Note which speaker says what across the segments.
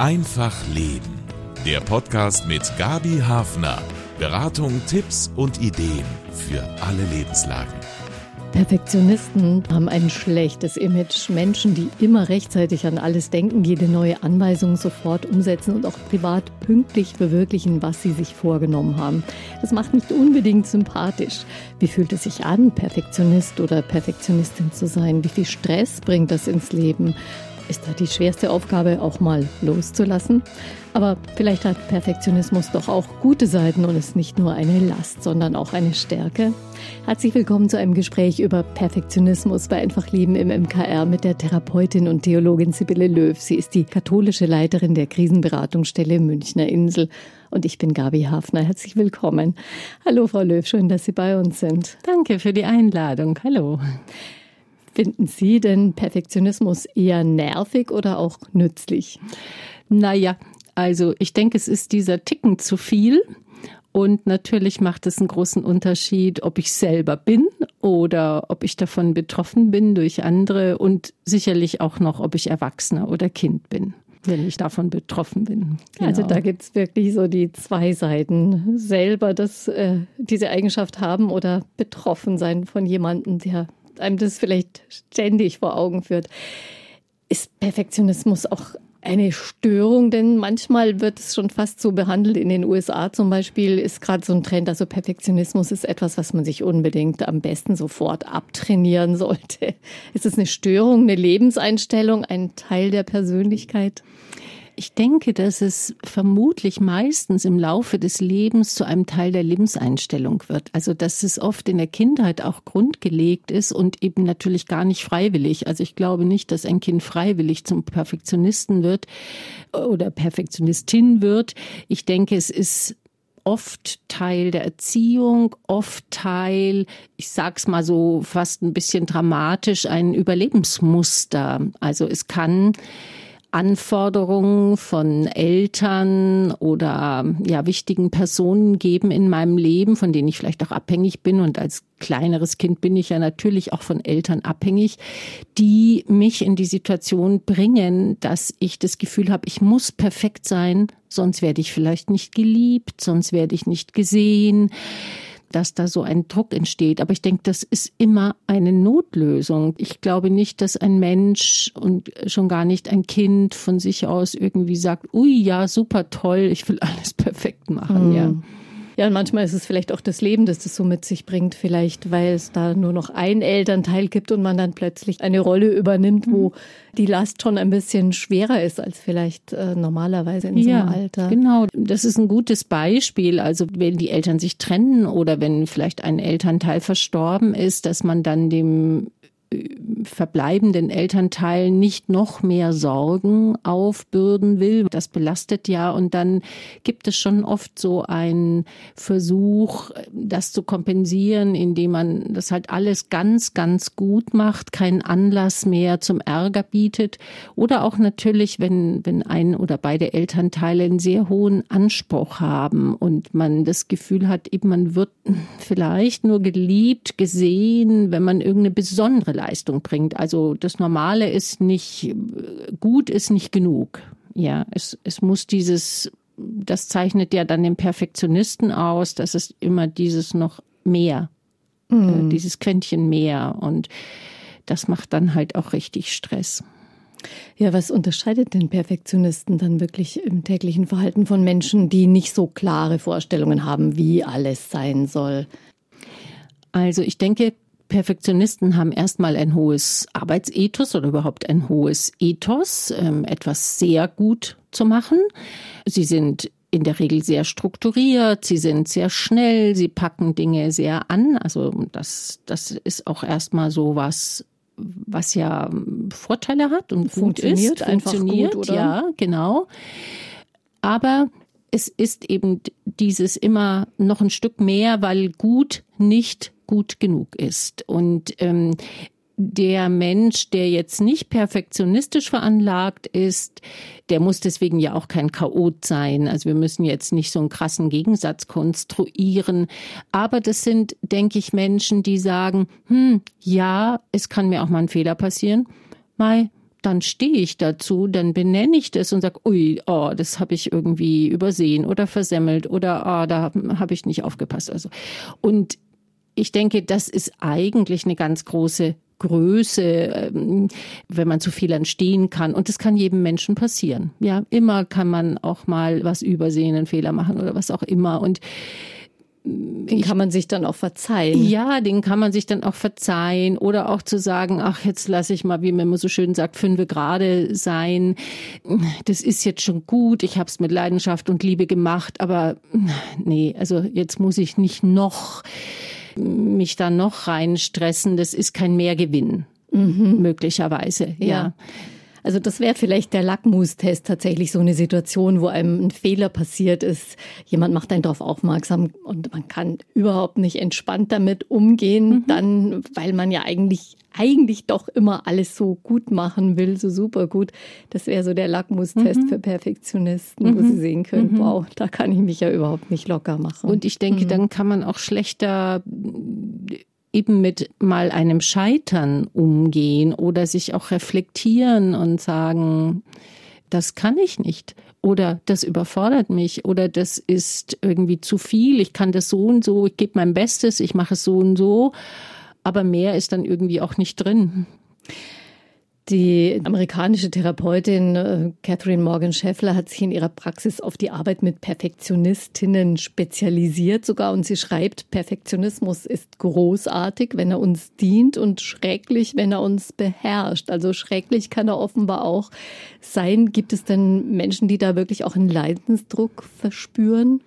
Speaker 1: Einfach Leben. Der Podcast mit Gabi Hafner. Beratung, Tipps und Ideen für alle Lebenslagen.
Speaker 2: Perfektionisten haben ein schlechtes Image. Menschen, die immer rechtzeitig an alles denken, jede neue Anweisung sofort umsetzen und auch privat pünktlich verwirklichen, was sie sich vorgenommen haben. Das macht nicht unbedingt sympathisch. Wie fühlt es sich an, Perfektionist oder Perfektionistin zu sein? Wie viel Stress bringt das ins Leben? Ist da die schwerste Aufgabe, auch mal loszulassen. Aber vielleicht hat Perfektionismus doch auch gute Seiten und ist nicht nur eine Last, sondern auch eine Stärke. Herzlich willkommen zu einem Gespräch über Perfektionismus bei Einfach Leben im MKR mit der Therapeutin und Theologin Sibylle Löw. Sie ist die katholische Leiterin der Krisenberatungsstelle Münchner Insel. Und ich bin Gabi Hafner. Herzlich willkommen. Hallo, Frau Löw. Schön, dass Sie bei uns sind.
Speaker 3: Danke für die Einladung. Hallo.
Speaker 2: Finden Sie denn Perfektionismus eher nervig oder auch nützlich?
Speaker 3: Naja, also ich denke, es ist dieser Ticken zu viel. Und natürlich macht es einen großen Unterschied, ob ich selber bin oder ob ich davon betroffen bin durch andere und sicherlich auch noch, ob ich Erwachsener oder Kind bin wenn ich davon betroffen bin.
Speaker 2: Genau. Also da gibt es wirklich so die zwei Seiten. Selber das, äh, diese Eigenschaft haben oder betroffen sein von jemandem, der einem das vielleicht ständig vor Augen führt. Ist Perfektionismus auch eine Störung, denn manchmal wird es schon fast so behandelt. In den USA zum Beispiel ist gerade so ein Trend, also Perfektionismus ist etwas, was man sich unbedingt am besten sofort abtrainieren sollte. Ist es eine Störung, eine Lebenseinstellung, ein Teil der Persönlichkeit?
Speaker 3: Ich denke, dass es vermutlich meistens im Laufe des Lebens zu einem Teil der Lebenseinstellung wird. Also, dass es oft in der Kindheit auch grundgelegt ist und eben natürlich gar nicht freiwillig. Also, ich glaube nicht, dass ein Kind freiwillig zum Perfektionisten wird oder Perfektionistin wird. Ich denke, es ist oft Teil der Erziehung, oft Teil, ich sag's mal so fast ein bisschen dramatisch, ein Überlebensmuster. Also es kann Anforderungen von Eltern oder ja wichtigen Personen geben in meinem Leben, von denen ich vielleicht auch abhängig bin. Und als kleineres Kind bin ich ja natürlich auch von Eltern abhängig, die mich in die Situation bringen, dass ich das Gefühl habe, ich muss perfekt sein, sonst werde ich vielleicht nicht geliebt, sonst werde ich nicht gesehen dass da so ein Druck entsteht. Aber ich denke, das ist immer eine Notlösung. Ich glaube nicht, dass ein Mensch und schon gar nicht ein Kind von sich aus irgendwie sagt, ui, ja, super toll, ich will alles perfekt machen, mhm. ja.
Speaker 2: Ja, und manchmal ist es vielleicht auch das Leben, das das so mit sich bringt, vielleicht weil es da nur noch ein Elternteil gibt und man dann plötzlich eine Rolle übernimmt, wo mhm. die Last schon ein bisschen schwerer ist als vielleicht äh, normalerweise in
Speaker 3: ja,
Speaker 2: so einem Alter.
Speaker 3: Genau, das ist ein gutes Beispiel. Also wenn die Eltern sich trennen oder wenn vielleicht ein Elternteil verstorben ist, dass man dann dem verbleibenden Elternteil nicht noch mehr Sorgen aufbürden will. Das belastet ja und dann gibt es schon oft so einen Versuch, das zu kompensieren, indem man das halt alles ganz, ganz gut macht, keinen Anlass mehr zum Ärger bietet oder auch natürlich, wenn, wenn ein oder beide Elternteile einen sehr hohen Anspruch haben und man das Gefühl hat, eben man wird vielleicht nur geliebt, gesehen, wenn man irgendeine besondere Leistung bringt. Also das Normale ist nicht gut, ist nicht genug. Ja, es, es muss dieses, das zeichnet ja dann den Perfektionisten aus, dass es immer dieses noch mehr, mhm. äh, dieses Quäntchen mehr und das macht dann halt auch richtig Stress.
Speaker 2: Ja, was unterscheidet den Perfektionisten dann wirklich im täglichen Verhalten von Menschen, die nicht so klare Vorstellungen haben, wie alles sein soll?
Speaker 3: Also ich denke, Perfektionisten haben erstmal ein hohes Arbeitsethos oder überhaupt ein hohes Ethos, ähm, etwas sehr gut zu machen. Sie sind in der Regel sehr strukturiert, sie sind sehr schnell, sie packen Dinge sehr an. Also das, das ist auch erstmal so was, was ja Vorteile hat und
Speaker 2: funktioniert
Speaker 3: ist, funktioniert,
Speaker 2: gut, oder?
Speaker 3: ja, genau. Aber es ist eben dieses immer noch ein Stück mehr, weil gut nicht gut genug ist. Und ähm, der Mensch, der jetzt nicht perfektionistisch veranlagt ist, der muss deswegen ja auch kein Chaot sein. Also wir müssen jetzt nicht so einen krassen Gegensatz konstruieren. Aber das sind, denke ich, Menschen, die sagen, hm, ja, es kann mir auch mal ein Fehler passieren. Mai, dann stehe ich dazu, dann benenne ich das und sage, ui, oh, das habe ich irgendwie übersehen oder versemmelt oder oh, da habe ich nicht aufgepasst. Also und ich denke, das ist eigentlich eine ganz große Größe, ähm, wenn man zu viel entstehen kann. Und das kann jedem Menschen passieren. Ja, immer kann man auch mal was übersehen, einen Fehler machen oder was auch immer. Und
Speaker 2: den kann man sich dann auch verzeihen.
Speaker 3: Ja, den kann man sich dann auch verzeihen oder auch zu sagen, ach, jetzt lasse ich mal, wie man immer so schön sagt, fünfe gerade sein. Das ist jetzt schon gut, ich habe es mit Leidenschaft und Liebe gemacht, aber nee, also jetzt muss ich nicht noch mich da noch reinstressen. Das ist kein Mehrgewinn, mhm. möglicherweise, ja. ja.
Speaker 2: Also das wäre vielleicht der Lackmustest tatsächlich so eine Situation, wo einem ein Fehler passiert ist. Jemand macht einen darauf aufmerksam und man kann überhaupt nicht entspannt damit umgehen, mhm. dann, weil man ja eigentlich eigentlich doch immer alles so gut machen will, so super gut. Das wäre so der Lackmustest mhm. für Perfektionisten, mhm. wo sie sehen können, mhm. wow, da kann ich mich ja überhaupt nicht locker machen.
Speaker 3: Und ich denke, mhm. dann kann man auch schlechter eben mit mal einem Scheitern umgehen oder sich auch reflektieren und sagen, das kann ich nicht oder das überfordert mich oder das ist irgendwie zu viel, ich kann das so und so, ich gebe mein Bestes, ich mache es so und so, aber mehr ist dann irgendwie auch nicht drin.
Speaker 2: Die amerikanische Therapeutin äh, Catherine Morgan Scheffler hat sich in ihrer Praxis auf die Arbeit mit Perfektionistinnen spezialisiert sogar und sie schreibt, Perfektionismus ist großartig, wenn er uns dient und schrecklich, wenn er uns beherrscht. Also schrecklich kann er offenbar auch sein. Gibt es denn Menschen, die da wirklich auch einen Leidensdruck verspüren?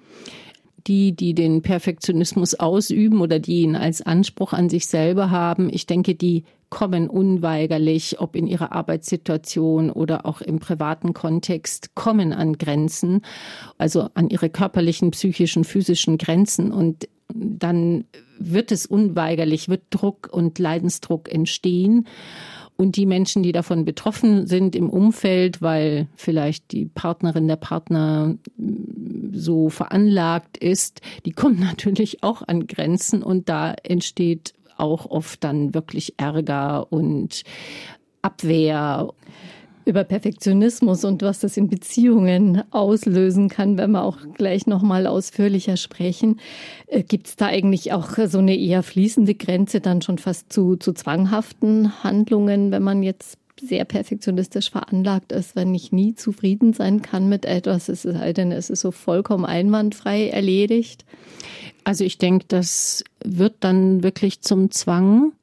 Speaker 3: die, die den Perfektionismus ausüben oder die ihn als Anspruch an sich selber haben, ich denke, die kommen unweigerlich, ob in ihrer Arbeitssituation oder auch im privaten Kontext, kommen an Grenzen, also an ihre körperlichen, psychischen, physischen Grenzen. Und dann wird es unweigerlich, wird Druck und Leidensdruck entstehen. Und die Menschen, die davon betroffen sind im Umfeld, weil vielleicht die Partnerin der Partner so veranlagt ist, die kommen natürlich auch an Grenzen und da entsteht auch oft dann wirklich Ärger und Abwehr.
Speaker 2: Über Perfektionismus und was das in Beziehungen auslösen kann, wenn wir auch gleich nochmal ausführlicher sprechen. Äh, Gibt es da eigentlich auch so eine eher fließende Grenze dann schon fast zu, zu zwanghaften Handlungen, wenn man jetzt sehr perfektionistisch veranlagt ist, wenn ich nie zufrieden sein kann mit etwas, es sei denn, es ist so vollkommen einwandfrei erledigt?
Speaker 3: Also ich denke, das wird dann wirklich zum Zwang,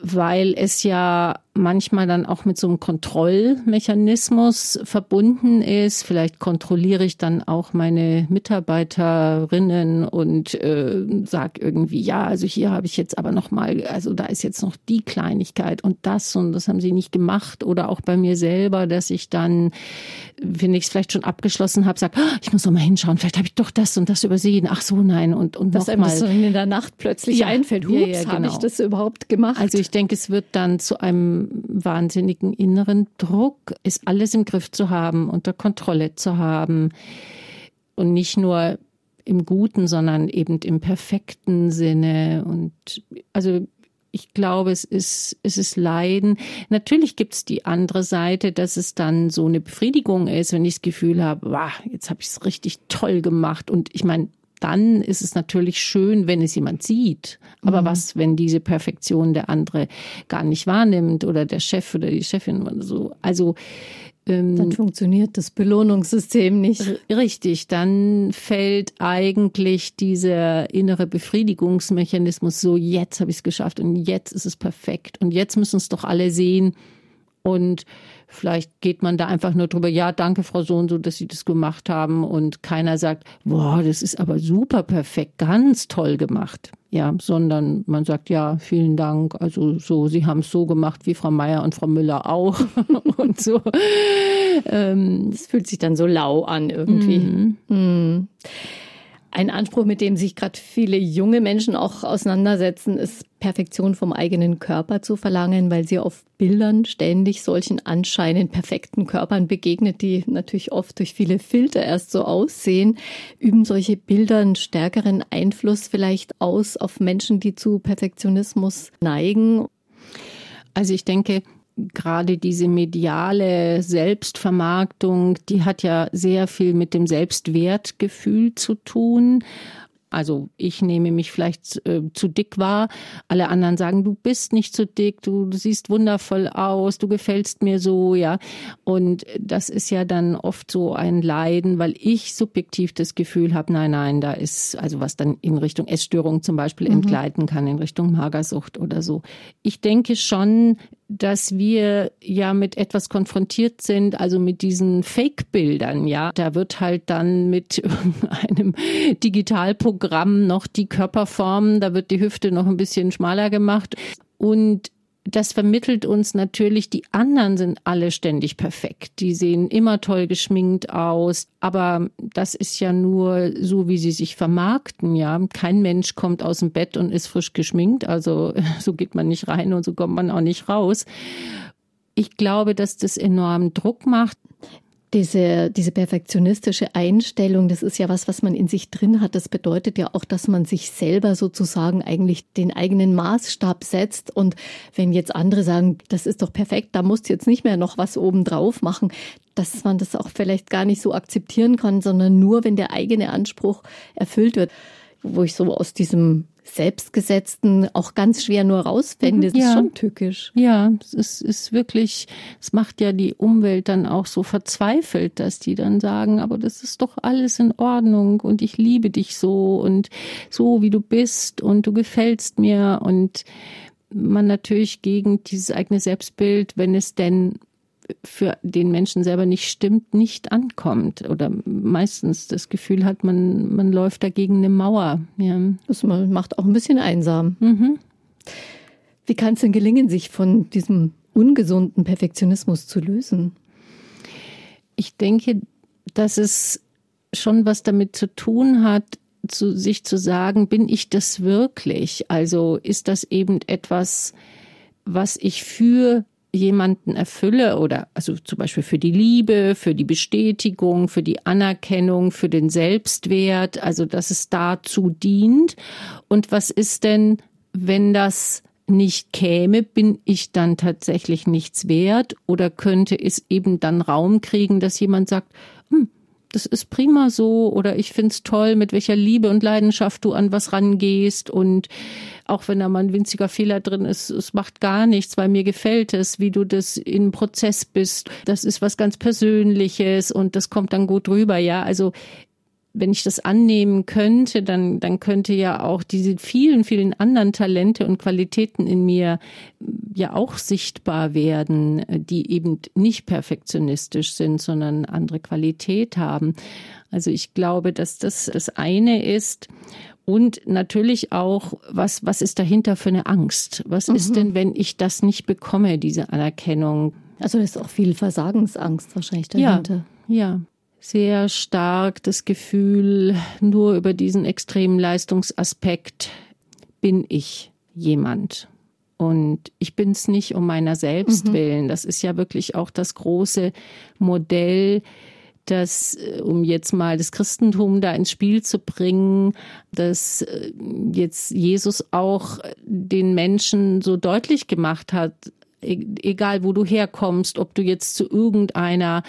Speaker 3: weil es ja manchmal dann auch mit so einem Kontrollmechanismus verbunden ist. Vielleicht kontrolliere ich dann auch meine Mitarbeiterinnen und äh, sag irgendwie, ja, also hier habe ich jetzt aber noch mal, also da ist jetzt noch die Kleinigkeit und das und das haben sie nicht gemacht oder auch bei mir selber, dass ich dann, wenn ich es vielleicht schon abgeschlossen habe, sage, oh, ich muss noch mal hinschauen, vielleicht habe ich doch das und das übersehen. Ach so, nein und und
Speaker 2: das
Speaker 3: noch mal.
Speaker 2: so in der Nacht plötzlich ja, einfällt, hups, ja, ja, genau. habe ich das überhaupt gemacht?
Speaker 3: Also ich denke, es wird dann zu einem wahnsinnigen inneren Druck, ist alles im Griff zu haben, unter Kontrolle zu haben und nicht nur im guten, sondern eben im perfekten Sinne und also ich glaube, es ist, es ist Leiden. Natürlich gibt es die andere Seite, dass es dann so eine Befriedigung ist, wenn ich das Gefühl habe, wow, jetzt habe ich es richtig toll gemacht. Und ich meine, dann ist es natürlich schön, wenn es jemand sieht. Aber mhm. was, wenn diese Perfektion der andere gar nicht wahrnimmt oder der Chef oder die Chefin oder so? Also
Speaker 2: ähm, dann funktioniert das Belohnungssystem nicht.
Speaker 3: Richtig, dann fällt eigentlich dieser innere Befriedigungsmechanismus so, jetzt habe ich es geschafft und jetzt ist es perfekt und jetzt müssen es doch alle sehen. Und Vielleicht geht man da einfach nur drüber, ja, danke Frau so und so, dass Sie das gemacht haben und keiner sagt, boah, das ist aber super perfekt, ganz toll gemacht. Ja, sondern man sagt, ja, vielen Dank. Also so, Sie haben es so gemacht wie Frau Meier und Frau Müller auch und so.
Speaker 2: Ähm, es fühlt sich dann so lau an irgendwie. Mhm. Mhm. Ein Anspruch, mit dem sich gerade viele junge Menschen auch auseinandersetzen, ist Perfektion vom eigenen Körper zu verlangen, weil sie auf Bildern ständig solchen anscheinend perfekten Körpern begegnet, die natürlich oft durch viele Filter erst so aussehen. Üben solche Bilder einen stärkeren Einfluss vielleicht aus auf Menschen, die zu Perfektionismus neigen?
Speaker 3: Also ich denke, gerade diese mediale Selbstvermarktung, die hat ja sehr viel mit dem Selbstwertgefühl zu tun. Also ich nehme mich vielleicht äh, zu dick wahr. Alle anderen sagen, du bist nicht zu dick, du, du, siehst wundervoll aus, du gefällst mir so, ja. Und das ist ja dann oft so ein Leiden, weil ich subjektiv das Gefühl habe, nein, nein, da ist also was dann in Richtung Essstörung zum Beispiel mhm. entgleiten kann, in Richtung Magersucht oder so. Ich denke schon, dass wir ja mit etwas konfrontiert sind, also mit diesen Fake-Bildern, ja. Da wird halt dann mit einem Digitalprogramm noch die Körperform, da wird die Hüfte noch ein bisschen schmaler gemacht und das vermittelt uns natürlich, die anderen sind alle ständig perfekt. Die sehen immer toll geschminkt aus. Aber das ist ja nur so, wie sie sich vermarkten, ja. Kein Mensch kommt aus dem Bett und ist frisch geschminkt. Also so geht man nicht rein und so kommt man auch nicht raus. Ich glaube, dass das enormen Druck macht.
Speaker 2: Diese, diese perfektionistische Einstellung, das ist ja was, was man in sich drin hat. Das bedeutet ja auch, dass man sich selber sozusagen eigentlich den eigenen Maßstab setzt. Und wenn jetzt andere sagen, das ist doch perfekt, da musst du jetzt nicht mehr noch was obendrauf machen, dass man das auch vielleicht gar nicht so akzeptieren kann, sondern nur, wenn der eigene Anspruch erfüllt wird. Wo ich so aus diesem Selbstgesetzten auch ganz schwer nur rausfände. Das ja. ist schon tückisch.
Speaker 3: Ja, es ist, ist wirklich, es macht ja die Umwelt dann auch so verzweifelt, dass die dann sagen, aber das ist doch alles in Ordnung und ich liebe dich so und so wie du bist und du gefällst mir und man natürlich gegen dieses eigene Selbstbild, wenn es denn für den Menschen selber nicht stimmt, nicht ankommt oder meistens das Gefühl hat, man, man läuft dagegen eine Mauer.
Speaker 2: Ja. Das macht auch ein bisschen einsam. Mhm. Wie kann es denn gelingen, sich von diesem ungesunden Perfektionismus zu lösen?
Speaker 3: Ich denke, dass es schon was damit zu tun hat, zu sich zu sagen, bin ich das wirklich? Also ist das eben etwas, was ich für jemanden erfülle oder also zum Beispiel für die Liebe, für die Bestätigung, für die Anerkennung, für den Selbstwert, also dass es dazu dient. Und was ist denn, wenn das nicht käme, bin ich dann tatsächlich nichts wert oder könnte es eben dann Raum kriegen, dass jemand sagt, hm, das ist prima so oder ich find's toll, mit welcher Liebe und Leidenschaft du an was rangehst und auch wenn da mal ein winziger Fehler drin ist, es macht gar nichts, weil mir gefällt es, wie du das im Prozess bist. Das ist was ganz Persönliches und das kommt dann gut rüber, ja. Also wenn ich das annehmen könnte, dann, dann könnte ja auch diese vielen, vielen anderen Talente und Qualitäten in mir ja auch sichtbar werden, die eben nicht perfektionistisch sind, sondern andere Qualität haben. Also ich glaube, dass das das eine ist. Und natürlich auch, was, was ist dahinter für eine Angst? Was mhm. ist denn, wenn ich das nicht bekomme, diese Anerkennung?
Speaker 2: Also ist auch viel Versagensangst wahrscheinlich dahinter.
Speaker 3: Ja, ja sehr stark das Gefühl, nur über diesen extremen Leistungsaspekt bin ich jemand. Und ich bin es nicht um meiner selbst mhm. willen. Das ist ja wirklich auch das große Modell, das, äh, um jetzt mal das Christentum da ins Spiel zu bringen, dass äh, jetzt Jesus auch den Menschen so deutlich gemacht hat, egal wo du herkommst, ob du jetzt zu irgendeiner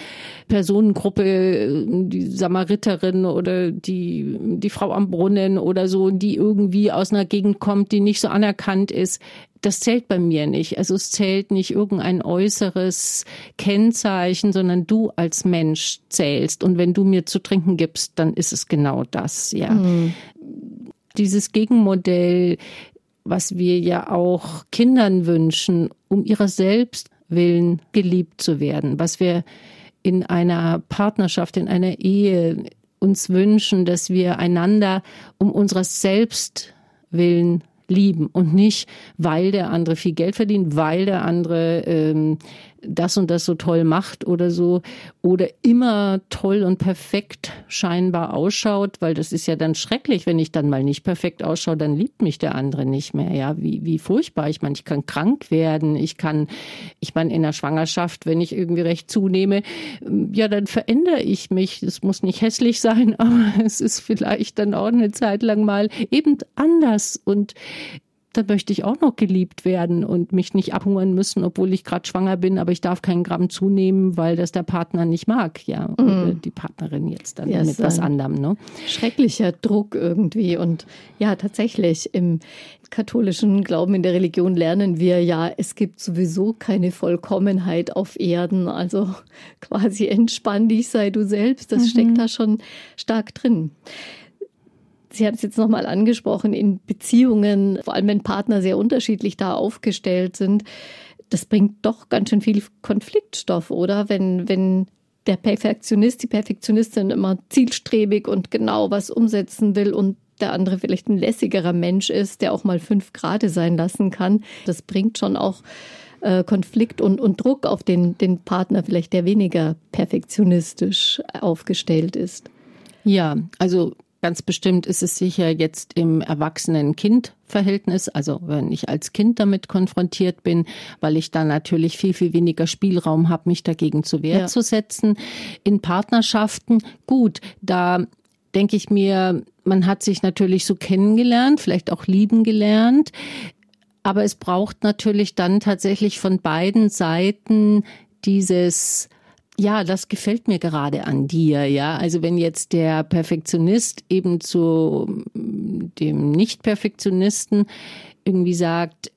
Speaker 3: Personengruppe, die Samariterin oder die, die Frau am Brunnen oder so, die irgendwie aus einer Gegend kommt, die nicht so anerkannt ist, das zählt bei mir nicht. Also es zählt nicht irgendein äußeres Kennzeichen, sondern du als Mensch zählst. Und wenn du mir zu trinken gibst, dann ist es genau das, ja. Mhm. Dieses Gegenmodell was wir ja auch Kindern wünschen, um ihrer selbst willen geliebt zu werden, was wir in einer Partnerschaft, in einer Ehe uns wünschen, dass wir einander um unserer selbst willen lieben und nicht, weil der andere viel Geld verdient, weil der andere ähm, das und das so toll macht oder so oder immer toll und perfekt scheinbar ausschaut, weil das ist ja dann schrecklich, wenn ich dann mal nicht perfekt ausschaue, dann liebt mich der andere nicht mehr. Ja, wie, wie furchtbar. Ich meine, ich kann krank werden, ich kann, ich meine, in der Schwangerschaft, wenn ich irgendwie recht zunehme, ja, dann verändere ich mich. Es muss nicht hässlich sein, aber es ist vielleicht dann auch eine Zeit lang mal eben anders und da möchte ich auch noch geliebt werden und mich nicht abhungern müssen, obwohl ich gerade schwanger bin, aber ich darf keinen Gramm zunehmen, weil das der Partner nicht mag, ja, mhm. oder die Partnerin jetzt dann ja, mit was anderem, ne?
Speaker 2: Schrecklicher Druck irgendwie und ja, tatsächlich im katholischen Glauben in der Religion lernen wir ja, es gibt sowieso keine Vollkommenheit auf Erden, also quasi entspann dich, sei du selbst, das mhm. steckt da schon stark drin. Sie haben es jetzt nochmal angesprochen, in Beziehungen, vor allem wenn Partner sehr unterschiedlich da aufgestellt sind, das bringt doch ganz schön viel Konfliktstoff, oder? Wenn, wenn der Perfektionist, die Perfektionistin immer zielstrebig und genau was umsetzen will und der andere vielleicht ein lässigerer Mensch ist, der auch mal fünf Grade sein lassen kann. Das bringt schon auch äh, Konflikt und, und Druck auf den, den Partner, vielleicht der weniger perfektionistisch aufgestellt ist.
Speaker 3: Ja, also Ganz bestimmt ist es sicher jetzt im Erwachsenen-Kind-Verhältnis, also wenn ich als Kind damit konfrontiert bin, weil ich da natürlich viel, viel weniger Spielraum habe, mich dagegen zu Wehr ja. zu setzen. In Partnerschaften, gut, da denke ich mir, man hat sich natürlich so kennengelernt, vielleicht auch lieben gelernt. Aber es braucht natürlich dann tatsächlich von beiden Seiten dieses ja, das gefällt mir gerade an dir, ja. Also wenn jetzt der Perfektionist eben zu dem Nicht-Perfektionisten irgendwie sagt,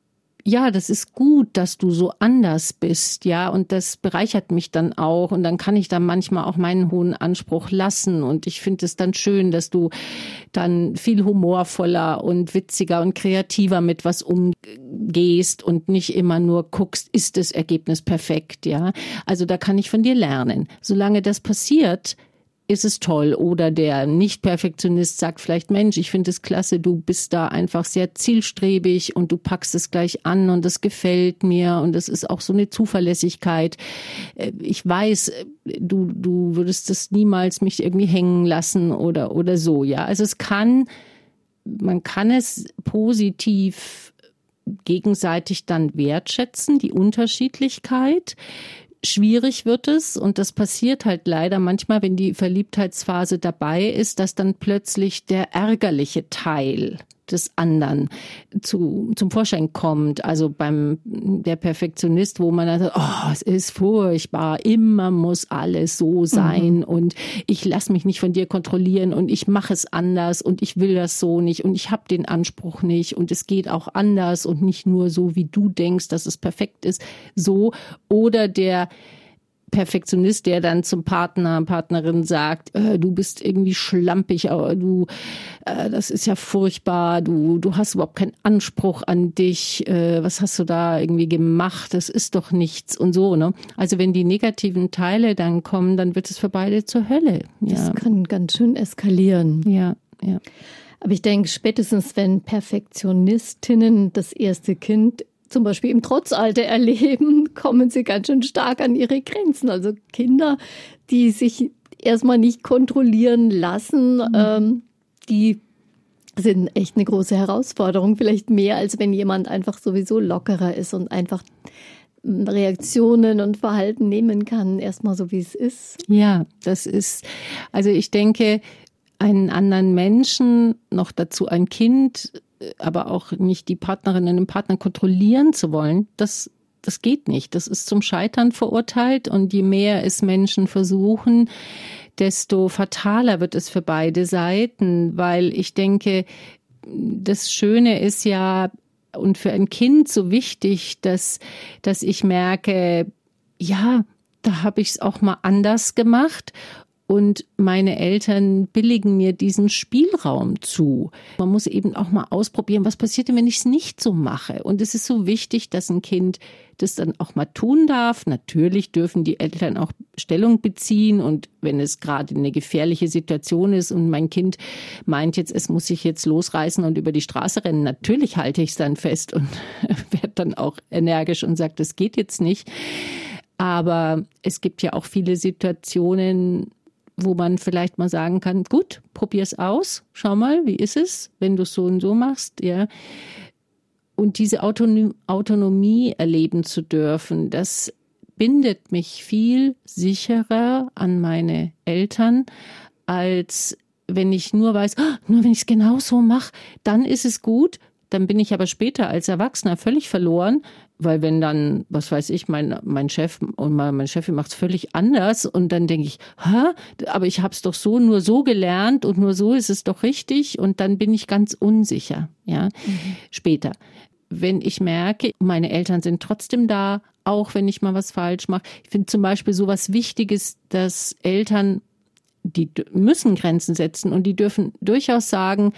Speaker 3: ja, das ist gut, dass du so anders bist, ja, und das bereichert mich dann auch und dann kann ich da manchmal auch meinen hohen Anspruch lassen und ich finde es dann schön, dass du dann viel humorvoller und witziger und kreativer mit was umgehst und nicht immer nur guckst, ist das Ergebnis perfekt, ja. Also da kann ich von dir lernen. Solange das passiert, ist es toll. Oder der Nicht-Perfektionist sagt vielleicht, Mensch, ich finde es klasse, du bist da einfach sehr zielstrebig und du packst es gleich an und das gefällt mir und das ist auch so eine Zuverlässigkeit. Äh, ich weiß, äh, du, du würdest das niemals mich irgendwie hängen lassen oder, oder so, ja. Also es kann, man kann es positiv gegenseitig dann wertschätzen, die Unterschiedlichkeit. Schwierig wird es, und das passiert halt leider manchmal, wenn die Verliebtheitsphase dabei ist, dass dann plötzlich der ärgerliche Teil des anderen zu, zum Vorschein kommt. Also beim der Perfektionist, wo man dann sagt, oh, es ist furchtbar, immer muss alles so sein mhm. und ich lasse mich nicht von dir kontrollieren und ich mache es anders und ich will das so nicht und ich habe den Anspruch nicht und es geht auch anders und nicht nur so, wie du denkst, dass es perfekt ist, so. Oder der Perfektionist, der dann zum Partner, Partnerin sagt, äh, du bist irgendwie schlampig, aber du, äh, das ist ja furchtbar, du, du hast überhaupt keinen Anspruch an dich, äh, was hast du da irgendwie gemacht, das ist doch nichts und so, ne? Also wenn die negativen Teile dann kommen, dann wird es für beide zur Hölle.
Speaker 2: Ja. Das kann ganz schön eskalieren.
Speaker 3: Ja, ja.
Speaker 2: Aber ich denke, spätestens wenn Perfektionistinnen das erste Kind zum Beispiel im Trotzalter erleben, kommen sie ganz schön stark an ihre Grenzen. Also Kinder, die sich erstmal nicht kontrollieren lassen, mhm. ähm, die sind echt eine große Herausforderung. Vielleicht mehr, als wenn jemand einfach sowieso lockerer ist und einfach Reaktionen und Verhalten nehmen kann, erstmal so wie es ist.
Speaker 3: Ja, das ist, also ich denke, einen anderen Menschen, noch dazu ein Kind, aber auch nicht die Partnerinnen und Partner kontrollieren zu wollen, das, das geht nicht. Das ist zum Scheitern verurteilt und je mehr es Menschen versuchen, desto fataler wird es für beide Seiten, weil ich denke, das Schöne ist ja und für ein Kind so wichtig, dass, dass ich merke, ja, da habe ich es auch mal anders gemacht und meine Eltern billigen mir diesen Spielraum zu. Man muss eben auch mal ausprobieren, was passiert denn, wenn ich es nicht so mache. Und es ist so wichtig, dass ein Kind das dann auch mal tun darf. Natürlich dürfen die Eltern auch Stellung beziehen und wenn es gerade eine gefährliche Situation ist und mein Kind meint jetzt, es muss sich jetzt losreißen und über die Straße rennen, natürlich halte ich es dann fest und werde dann auch energisch und sage, das geht jetzt nicht. Aber es gibt ja auch viele Situationen, wo man vielleicht mal sagen kann, gut, probier's aus, schau mal, wie ist es, wenn du es so und so machst, ja. Und diese Autonomie erleben zu dürfen, das bindet mich viel sicherer an meine Eltern, als wenn ich nur weiß, oh, nur wenn ich es genau so mache, dann ist es gut, dann bin ich aber später als Erwachsener völlig verloren, weil wenn dann, was weiß ich, mein, mein Chef und mein Chefin macht es völlig anders und dann denke ich, hä, aber ich habe es doch so nur so gelernt und nur so ist es doch richtig und dann bin ich ganz unsicher, ja, mhm. später. Wenn ich merke, meine Eltern sind trotzdem da, auch wenn ich mal was falsch mache. Ich finde zum Beispiel so was Wichtiges, dass Eltern die müssen Grenzen setzen und die dürfen durchaus sagen,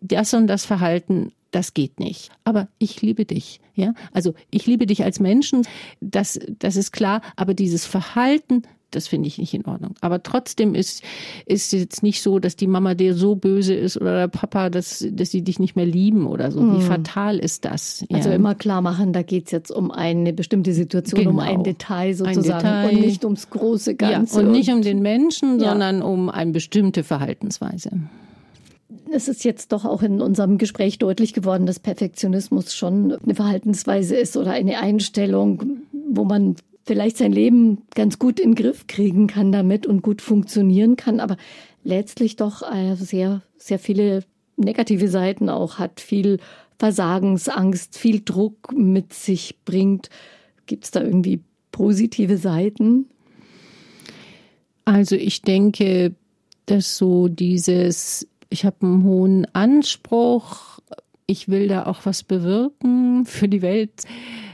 Speaker 3: das und das Verhalten, das geht nicht. Aber ich liebe dich. Ja, also ich liebe dich als Menschen, das, das ist klar. Aber dieses Verhalten, das finde ich nicht in Ordnung. Aber trotzdem ist ist jetzt nicht so, dass die Mama dir so böse ist oder der Papa, dass dass sie dich nicht mehr lieben oder so. Wie hm. fatal ist das?
Speaker 2: Ja. Also immer klar machen, da geht es jetzt um eine bestimmte Situation, genau. um ein Detail sozusagen ein Detail. und nicht ums große Ganze.
Speaker 3: Ja, und nicht um den Menschen, ja. sondern um eine bestimmte Verhaltensweise.
Speaker 2: Es ist jetzt doch auch in unserem Gespräch deutlich geworden, dass Perfektionismus schon eine Verhaltensweise ist oder eine Einstellung, wo man vielleicht sein Leben ganz gut in den Griff kriegen kann damit und gut funktionieren kann, aber letztlich doch äh, sehr, sehr viele negative Seiten auch hat, viel Versagensangst, viel Druck mit sich bringt. Gibt es da irgendwie positive Seiten?
Speaker 3: Also ich denke, dass so dieses, ich habe einen hohen Anspruch, ich will da auch was bewirken für die Welt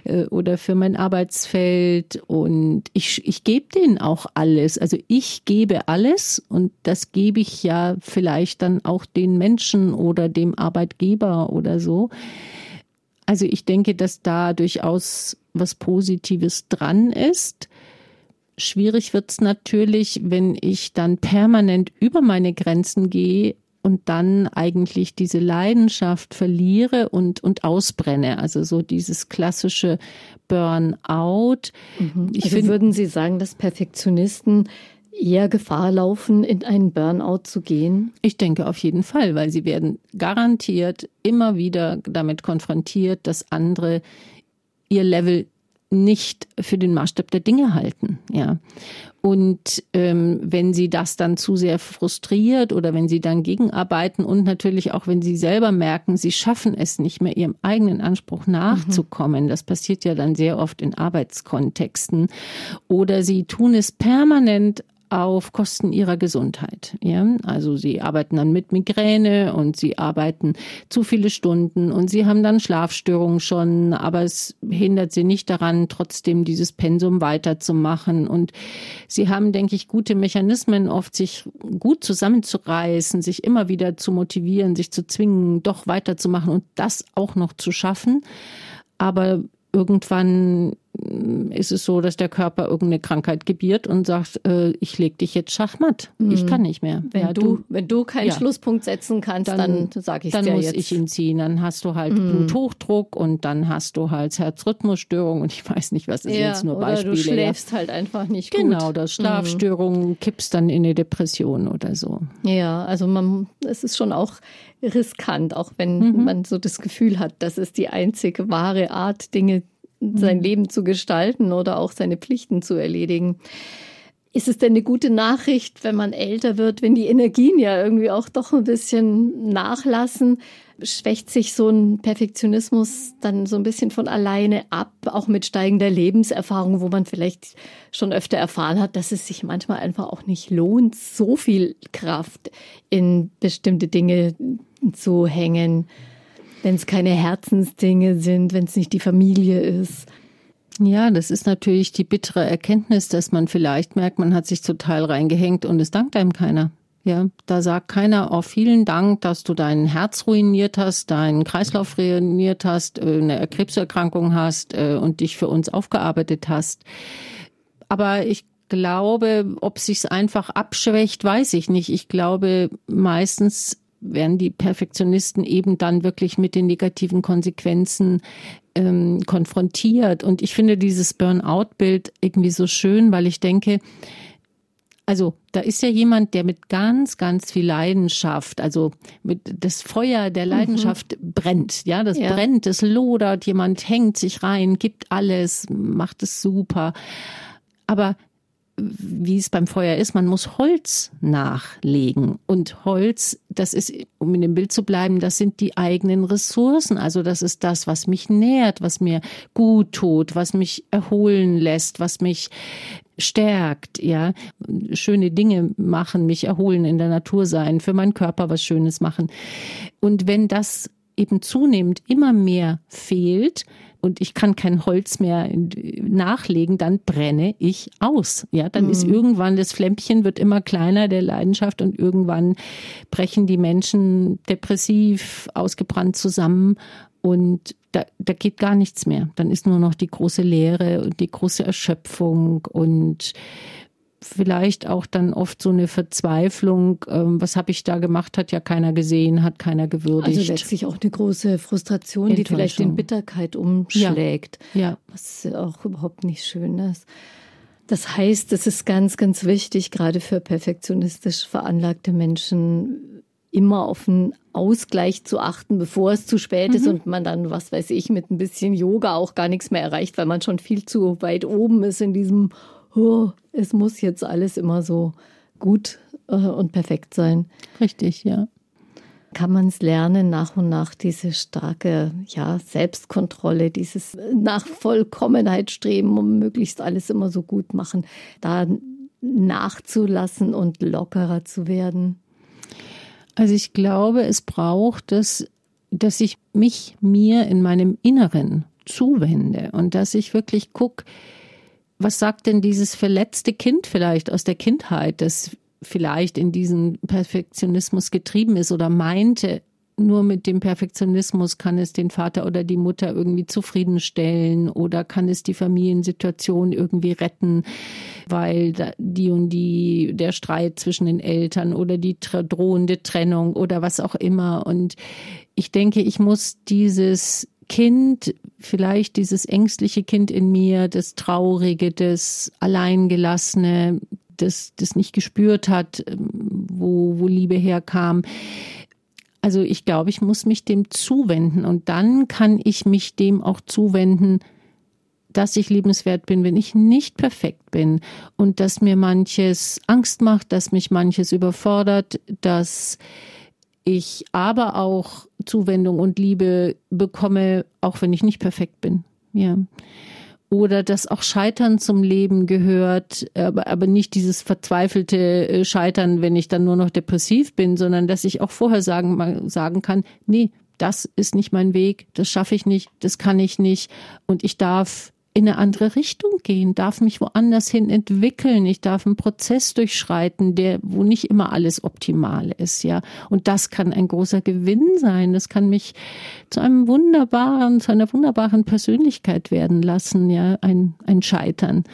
Speaker 3: äh, oder für mein Arbeitsfeld und ich, ich gebe denen auch alles. Also ich gebe alles und das gebe ich ja vielleicht dann auch den Menschen oder dem Arbeitgeber oder so. Also ich denke, dass da durchaus was Positives dran ist. Schwierig wird's natürlich, wenn ich dann permanent über meine Grenzen gehe und dann eigentlich diese Leidenschaft verliere und, und ausbrenne. Also so dieses klassische Burnout.
Speaker 2: Mhm. Ich also würden Sie sagen, dass Perfektionisten eher Gefahr laufen, in einen Burnout zu gehen?
Speaker 3: Ich denke auf jeden Fall, weil sie werden garantiert immer wieder damit konfrontiert, dass andere ihr Level nicht für den Maßstab der Dinge halten, ja. Und ähm, wenn sie das dann zu sehr frustriert oder wenn sie dann gegenarbeiten und natürlich auch wenn sie selber merken, sie schaffen es nicht mehr, ihrem eigenen Anspruch nachzukommen, mhm. das passiert ja dann sehr oft in Arbeitskontexten, oder sie tun es permanent auf Kosten ihrer Gesundheit. Ja? Also sie arbeiten dann mit Migräne und sie arbeiten zu viele Stunden und sie haben dann Schlafstörungen schon, aber es hindert sie nicht daran, trotzdem dieses Pensum weiterzumachen. Und sie haben, denke ich, gute Mechanismen, oft sich gut zusammenzureißen, sich immer wieder zu motivieren, sich zu zwingen, doch weiterzumachen und das auch noch zu schaffen. Aber irgendwann ist es so, dass der Körper irgendeine Krankheit gebiert und sagt, äh, ich leg dich jetzt schachmatt. Mhm. Ich kann nicht mehr.
Speaker 2: Wenn ja, du, wenn du keinen ja. Schlusspunkt setzen kannst, dann, dann sage ich
Speaker 3: Dann
Speaker 2: dir
Speaker 3: muss
Speaker 2: jetzt.
Speaker 3: ich ihn ziehen. Dann hast du halt mhm. Bluthochdruck und dann hast du halt Herzrhythmusstörung und ich weiß nicht, was ist ja, jetzt nur
Speaker 2: oder
Speaker 3: Beispiele.
Speaker 2: Du schläfst halt einfach nicht
Speaker 3: gut. Genau, das mhm. Schlafstörungen mhm. kippst dann in eine Depression oder so.
Speaker 2: Ja, also man, es ist schon auch riskant, auch wenn mhm. man so das Gefühl hat, das ist die einzige wahre Art, Dinge sein mhm. Leben zu gestalten oder auch seine Pflichten zu erledigen. Ist es denn eine gute Nachricht, wenn man älter wird, wenn die Energien ja irgendwie auch doch ein bisschen nachlassen? Schwächt sich so ein Perfektionismus dann so ein bisschen von alleine ab, auch mit steigender Lebenserfahrung, wo man vielleicht schon öfter erfahren hat, dass es sich manchmal einfach auch nicht lohnt, so viel Kraft in bestimmte Dinge zu hängen? Wenn es keine Herzensdinge sind, wenn es nicht die Familie ist.
Speaker 3: Ja, das ist natürlich die bittere Erkenntnis, dass man vielleicht merkt, man hat sich total reingehängt und es dankt einem keiner. Ja, da sagt keiner, oh, vielen Dank, dass du dein Herz ruiniert hast, deinen Kreislauf ruiniert hast, äh, eine Krebserkrankung hast äh, und dich für uns aufgearbeitet hast. Aber ich glaube, ob sich's einfach abschwächt, weiß ich nicht. Ich glaube, meistens werden die Perfektionisten eben dann wirklich mit den negativen Konsequenzen ähm, konfrontiert. Und ich finde dieses Burnout-Bild irgendwie so schön, weil ich denke, also da ist ja jemand, der mit ganz, ganz viel Leidenschaft, also mit das Feuer der Leidenschaft mhm. brennt, ja, das ja. brennt, das lodert, jemand hängt sich rein, gibt alles, macht es super. Aber wie es beim Feuer ist, man muss Holz nachlegen. Und Holz, das ist, um in dem Bild zu bleiben, das sind die eigenen Ressourcen. Also das ist das, was mich nährt, was mir gut tut, was mich erholen lässt, was mich stärkt, ja, schöne Dinge machen, mich erholen, in der Natur sein, für meinen Körper was Schönes machen. Und wenn das eben zunehmend immer mehr fehlt, und ich kann kein Holz mehr nachlegen, dann brenne ich aus. Ja, dann mhm. ist irgendwann das Flämmchen wird immer kleiner der Leidenschaft und irgendwann brechen die Menschen depressiv ausgebrannt zusammen und da, da geht gar nichts mehr. Dann ist nur noch die große Leere und die große Erschöpfung und vielleicht auch dann oft so eine Verzweiflung, ähm, was habe ich da gemacht, hat ja keiner gesehen, hat keiner gewürdigt.
Speaker 2: Also letztlich auch eine große Frustration, die vielleicht in Bitterkeit umschlägt, ja. ja. was auch überhaupt nicht schön ist. Das heißt, es ist ganz, ganz wichtig, gerade für perfektionistisch veranlagte Menschen, immer auf einen Ausgleich zu achten, bevor es zu spät mhm. ist und man dann, was weiß ich, mit ein bisschen Yoga auch gar nichts mehr erreicht, weil man schon viel zu weit oben ist in diesem oh, es muss jetzt alles immer so gut äh, und perfekt sein.
Speaker 3: Richtig, ja.
Speaker 2: Kann man es lernen, nach und nach diese starke ja, Selbstkontrolle, dieses nach Vollkommenheit streben, um möglichst alles immer so gut machen, da nachzulassen und lockerer zu werden?
Speaker 3: Also ich glaube, es braucht es, dass ich mich mir in meinem Inneren zuwende und dass ich wirklich gucke, was sagt denn dieses verletzte Kind vielleicht aus der Kindheit, das vielleicht in diesen Perfektionismus getrieben ist oder meinte, nur mit dem Perfektionismus kann es den Vater oder die Mutter irgendwie zufriedenstellen oder kann es die Familiensituation irgendwie retten, weil die und die, der Streit zwischen den Eltern oder die drohende Trennung oder was auch immer. Und ich denke, ich muss dieses Kind, vielleicht dieses ängstliche Kind in mir, das Traurige, das Alleingelassene, das, das nicht gespürt hat, ähm, wo, wo Liebe herkam. Also ich glaube, ich muss mich dem zuwenden und dann kann ich mich dem auch zuwenden, dass ich liebenswert bin, wenn ich nicht perfekt bin und dass mir manches Angst macht, dass mich manches überfordert, dass ich aber auch Zuwendung und Liebe bekomme, auch wenn ich nicht perfekt bin. Ja. Oder dass auch Scheitern zum Leben gehört, aber, aber nicht dieses verzweifelte äh, Scheitern, wenn ich dann nur noch depressiv bin, sondern dass ich auch vorher sagen, sagen kann, nee, das ist nicht mein Weg, das schaffe ich nicht, das kann ich nicht und ich darf in eine andere Richtung gehen, darf mich woanders hin entwickeln, ich darf einen Prozess durchschreiten, der, wo nicht immer alles optimal ist, ja. Und das kann ein großer Gewinn sein. Das kann mich zu einem wunderbaren, zu einer wunderbaren Persönlichkeit werden lassen, ja, ein, ein Scheitern.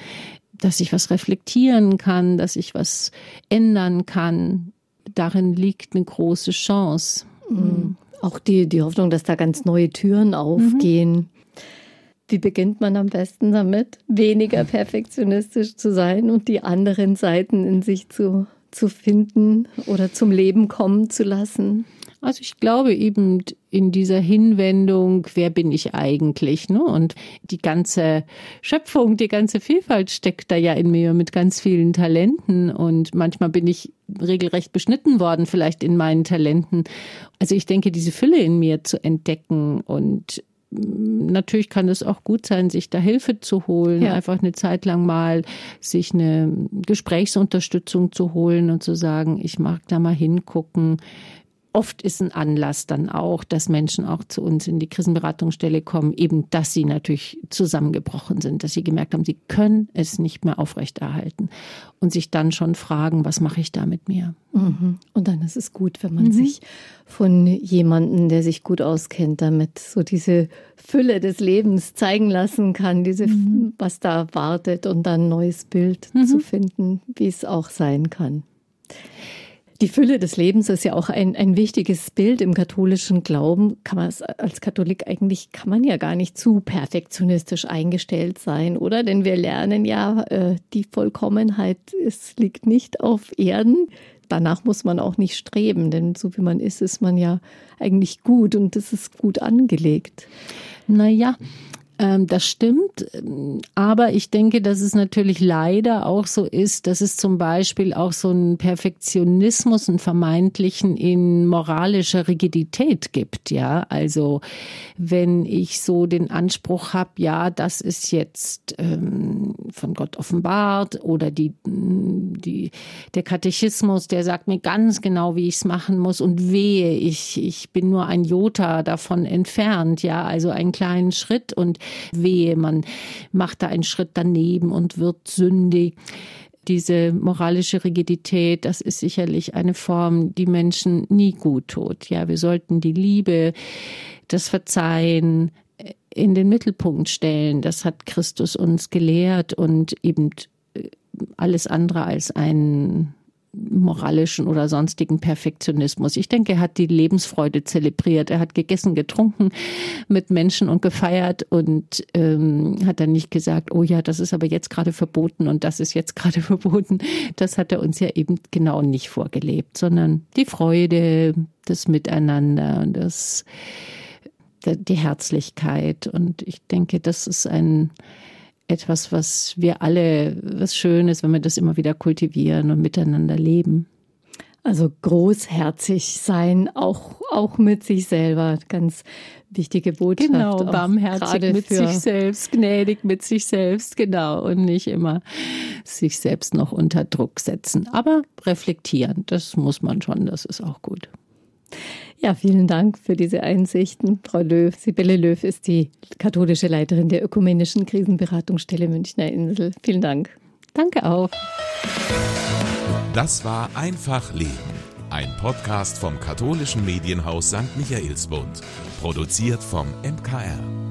Speaker 3: Dass ich was reflektieren kann, dass ich was ändern kann. Darin liegt eine große Chance.
Speaker 2: Mhm. Auch die, die Hoffnung, dass da ganz neue Türen aufgehen. Mhm wie beginnt man am besten damit, weniger perfektionistisch zu sein und die anderen Seiten in sich zu, zu finden oder zum Leben kommen zu lassen?
Speaker 3: Also ich glaube eben in dieser Hinwendung, wer bin ich eigentlich? Ne? Und die ganze Schöpfung, die ganze Vielfalt steckt da ja in mir mit ganz vielen Talenten. Und manchmal bin ich regelrecht beschnitten worden, vielleicht in meinen Talenten. Also ich denke, diese Fülle in mir zu entdecken und natürlich kann es auch gut sein, sich da Hilfe zu holen, ja. einfach eine Zeit lang mal sich eine Gesprächsunterstützung zu holen und zu sagen, ich mag da mal hingucken, oft ist ein Anlass dann auch, dass Menschen auch zu uns in die Krisenberatungsstelle kommen, eben, dass sie natürlich zusammengebrochen sind, dass sie gemerkt haben, sie können es nicht mehr aufrechterhalten und sich dann schon fragen, was mache ich da mit mir?
Speaker 2: Mhm. Und dann ist es gut, wenn man mhm. sich von jemandem, der sich gut auskennt, damit so diese Fülle des Lebens zeigen lassen kann, diese, mhm. was da wartet und dann ein neues Bild mhm. zu finden, wie es auch sein kann. Die Fülle des Lebens ist ja auch ein, ein wichtiges Bild im katholischen Glauben. Kann man als Katholik eigentlich, kann man ja gar nicht zu perfektionistisch eingestellt sein, oder? Denn wir lernen ja, äh, die Vollkommenheit es liegt nicht auf Erden. Danach muss man auch nicht streben, denn so wie man ist, ist man ja eigentlich gut und das ist gut angelegt.
Speaker 3: Naja, das stimmt, aber ich denke, dass es natürlich leider auch so ist, dass es zum Beispiel auch so einen Perfektionismus, einen vermeintlichen in moralischer Rigidität gibt. Ja, also wenn ich so den Anspruch habe, ja, das ist jetzt ähm, von Gott offenbart oder die, die, der Katechismus, der sagt mir ganz genau, wie ich es machen muss und wehe, ich, ich bin nur ein Jota davon entfernt. Ja, also einen kleinen Schritt und wehe, man macht da einen Schritt daneben und wird sündig. Diese moralische Rigidität, das ist sicherlich eine Form, die Menschen nie gut tut. Ja, wir sollten die Liebe, das Verzeihen in den Mittelpunkt stellen. Das hat Christus uns gelehrt und eben alles andere als ein moralischen oder sonstigen Perfektionismus. Ich denke, er hat die Lebensfreude zelebriert. Er hat gegessen, getrunken mit Menschen und gefeiert und ähm, hat dann nicht gesagt, oh ja, das ist aber jetzt gerade verboten und das ist jetzt gerade verboten. Das hat er uns ja eben genau nicht vorgelebt, sondern die Freude, das Miteinander und das, die Herzlichkeit. Und ich denke, das ist ein etwas, was wir alle, was schön ist, wenn wir das immer wieder kultivieren und miteinander leben.
Speaker 2: Also großherzig sein, auch, auch mit sich selber. Ganz wichtige Botschaft.
Speaker 3: Genau, barmherzig mit sich selbst, gnädig mit sich selbst, genau. Und nicht immer sich selbst noch unter Druck setzen. Aber reflektieren, das muss man schon, das ist auch gut.
Speaker 2: Ja, vielen Dank für diese Einsichten, Frau Löw. Sibylle Löw ist die katholische Leiterin der Ökumenischen Krisenberatungsstelle Münchner Insel. Vielen Dank.
Speaker 3: Danke auch.
Speaker 1: Das war Einfach Leben, ein Podcast vom katholischen Medienhaus St. Michaelsbund, produziert vom MKR.